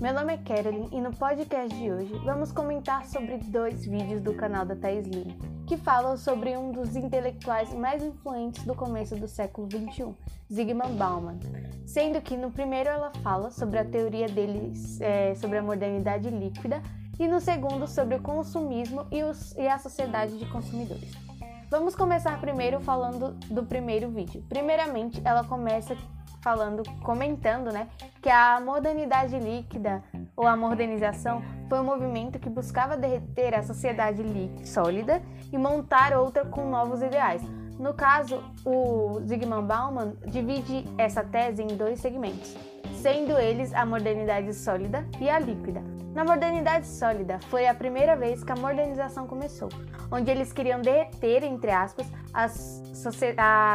Meu nome é Carolyn e no podcast de hoje vamos comentar sobre dois vídeos do canal da Thais Lima, que falam sobre um dos intelectuais mais influentes do começo do século XXI, Zygmunt Bauman. Sendo que no primeiro ela fala sobre a teoria dele é, sobre a modernidade líquida e no segundo sobre o consumismo e, os, e a sociedade de consumidores. Vamos começar primeiro falando do primeiro vídeo. Primeiramente, ela começa falando, comentando, né, que a modernidade líquida ou a modernização foi um movimento que buscava derreter a sociedade sólida e montar outra com novos ideais. No caso, o Zygmunt Bauman divide essa tese em dois segmentos, sendo eles a modernidade sólida e a líquida. Na modernidade sólida, foi a primeira vez que a modernização começou, onde eles queriam derreter, entre aspas, a,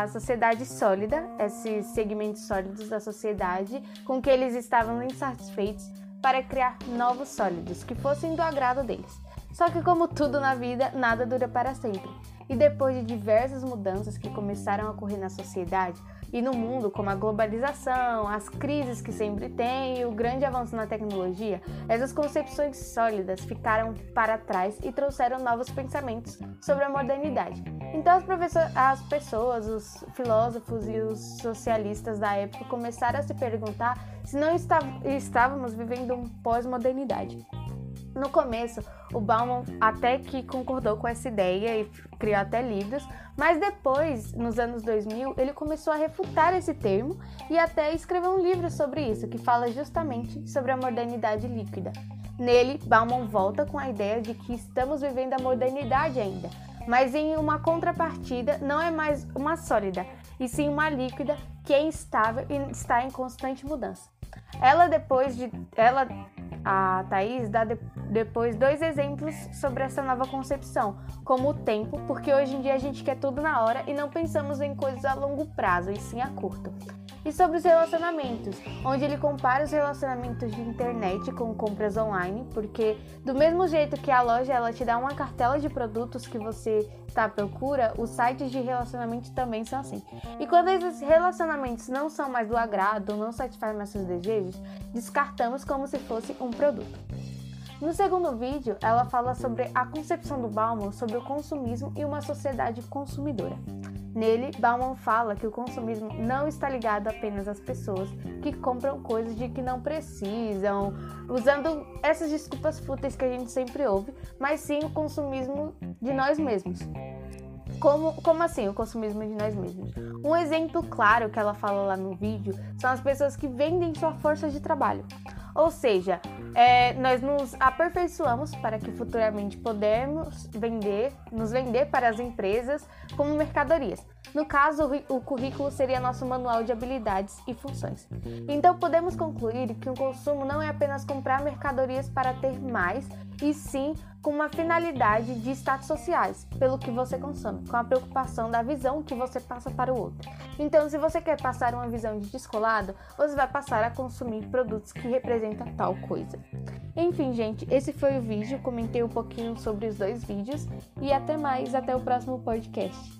sociedade sólida, esses segmentos sólidos da sociedade, com que eles estavam insatisfeitos, para criar novos sólidos que fossem do agrado deles. Só que, como tudo na vida, nada dura para sempre. E depois de diversas mudanças que começaram a ocorrer na sociedade, e no mundo, como a globalização, as crises que sempre tem e o grande avanço na tecnologia, essas concepções sólidas ficaram para trás e trouxeram novos pensamentos sobre a modernidade. Então as, as pessoas, os filósofos e os socialistas da época começaram a se perguntar se não estávamos vivendo um pós-modernidade. No começo, o Bauman até que concordou com essa ideia e criou até livros, mas depois, nos anos 2000, ele começou a refutar esse termo e até escreveu um livro sobre isso, que fala justamente sobre a modernidade líquida. Nele, Bauman volta com a ideia de que estamos vivendo a modernidade ainda, mas em uma contrapartida não é mais uma sólida, e sim uma líquida que é instável e está em constante mudança. Ela depois de ela a Thaís dá de, depois dois exemplos sobre essa nova concepção, como o tempo, porque hoje em dia a gente quer tudo na hora e não pensamos em coisas a longo prazo, e sim a curto e sobre os relacionamentos, onde ele compara os relacionamentos de internet com compras online, porque do mesmo jeito que a loja ela te dá uma cartela de produtos que você está à procura, os sites de relacionamento também são assim. E quando esses relacionamentos não são mais do agrado, não satisfazem nossos desejos, descartamos como se fosse um produto. No segundo vídeo, ela fala sobre a concepção do Bauman sobre o consumismo e uma sociedade consumidora. Nele, Bauman fala que o consumismo não está ligado apenas às pessoas que compram coisas de que não precisam, usando essas desculpas fúteis que a gente sempre ouve, mas sim o consumismo de nós mesmos. Como, como assim o consumismo de nós mesmos? Um exemplo claro que ela fala lá no vídeo são as pessoas que vendem sua força de trabalho. Ou seja, é, nós nos aperfeiçoamos para que futuramente podemos vender, nos vender para as empresas como mercadorias. No caso, o currículo seria nosso manual de habilidades e funções. Então, podemos concluir que o consumo não é apenas comprar mercadorias para ter mais, e sim com uma finalidade de status sociais, pelo que você consome, com a preocupação da visão que você passa para o outro. Então, se você quer passar uma visão de descolado, você vai passar a consumir produtos que representam tal coisa. Enfim, gente, esse foi o vídeo. Comentei um pouquinho sobre os dois vídeos e até mais, até o próximo podcast.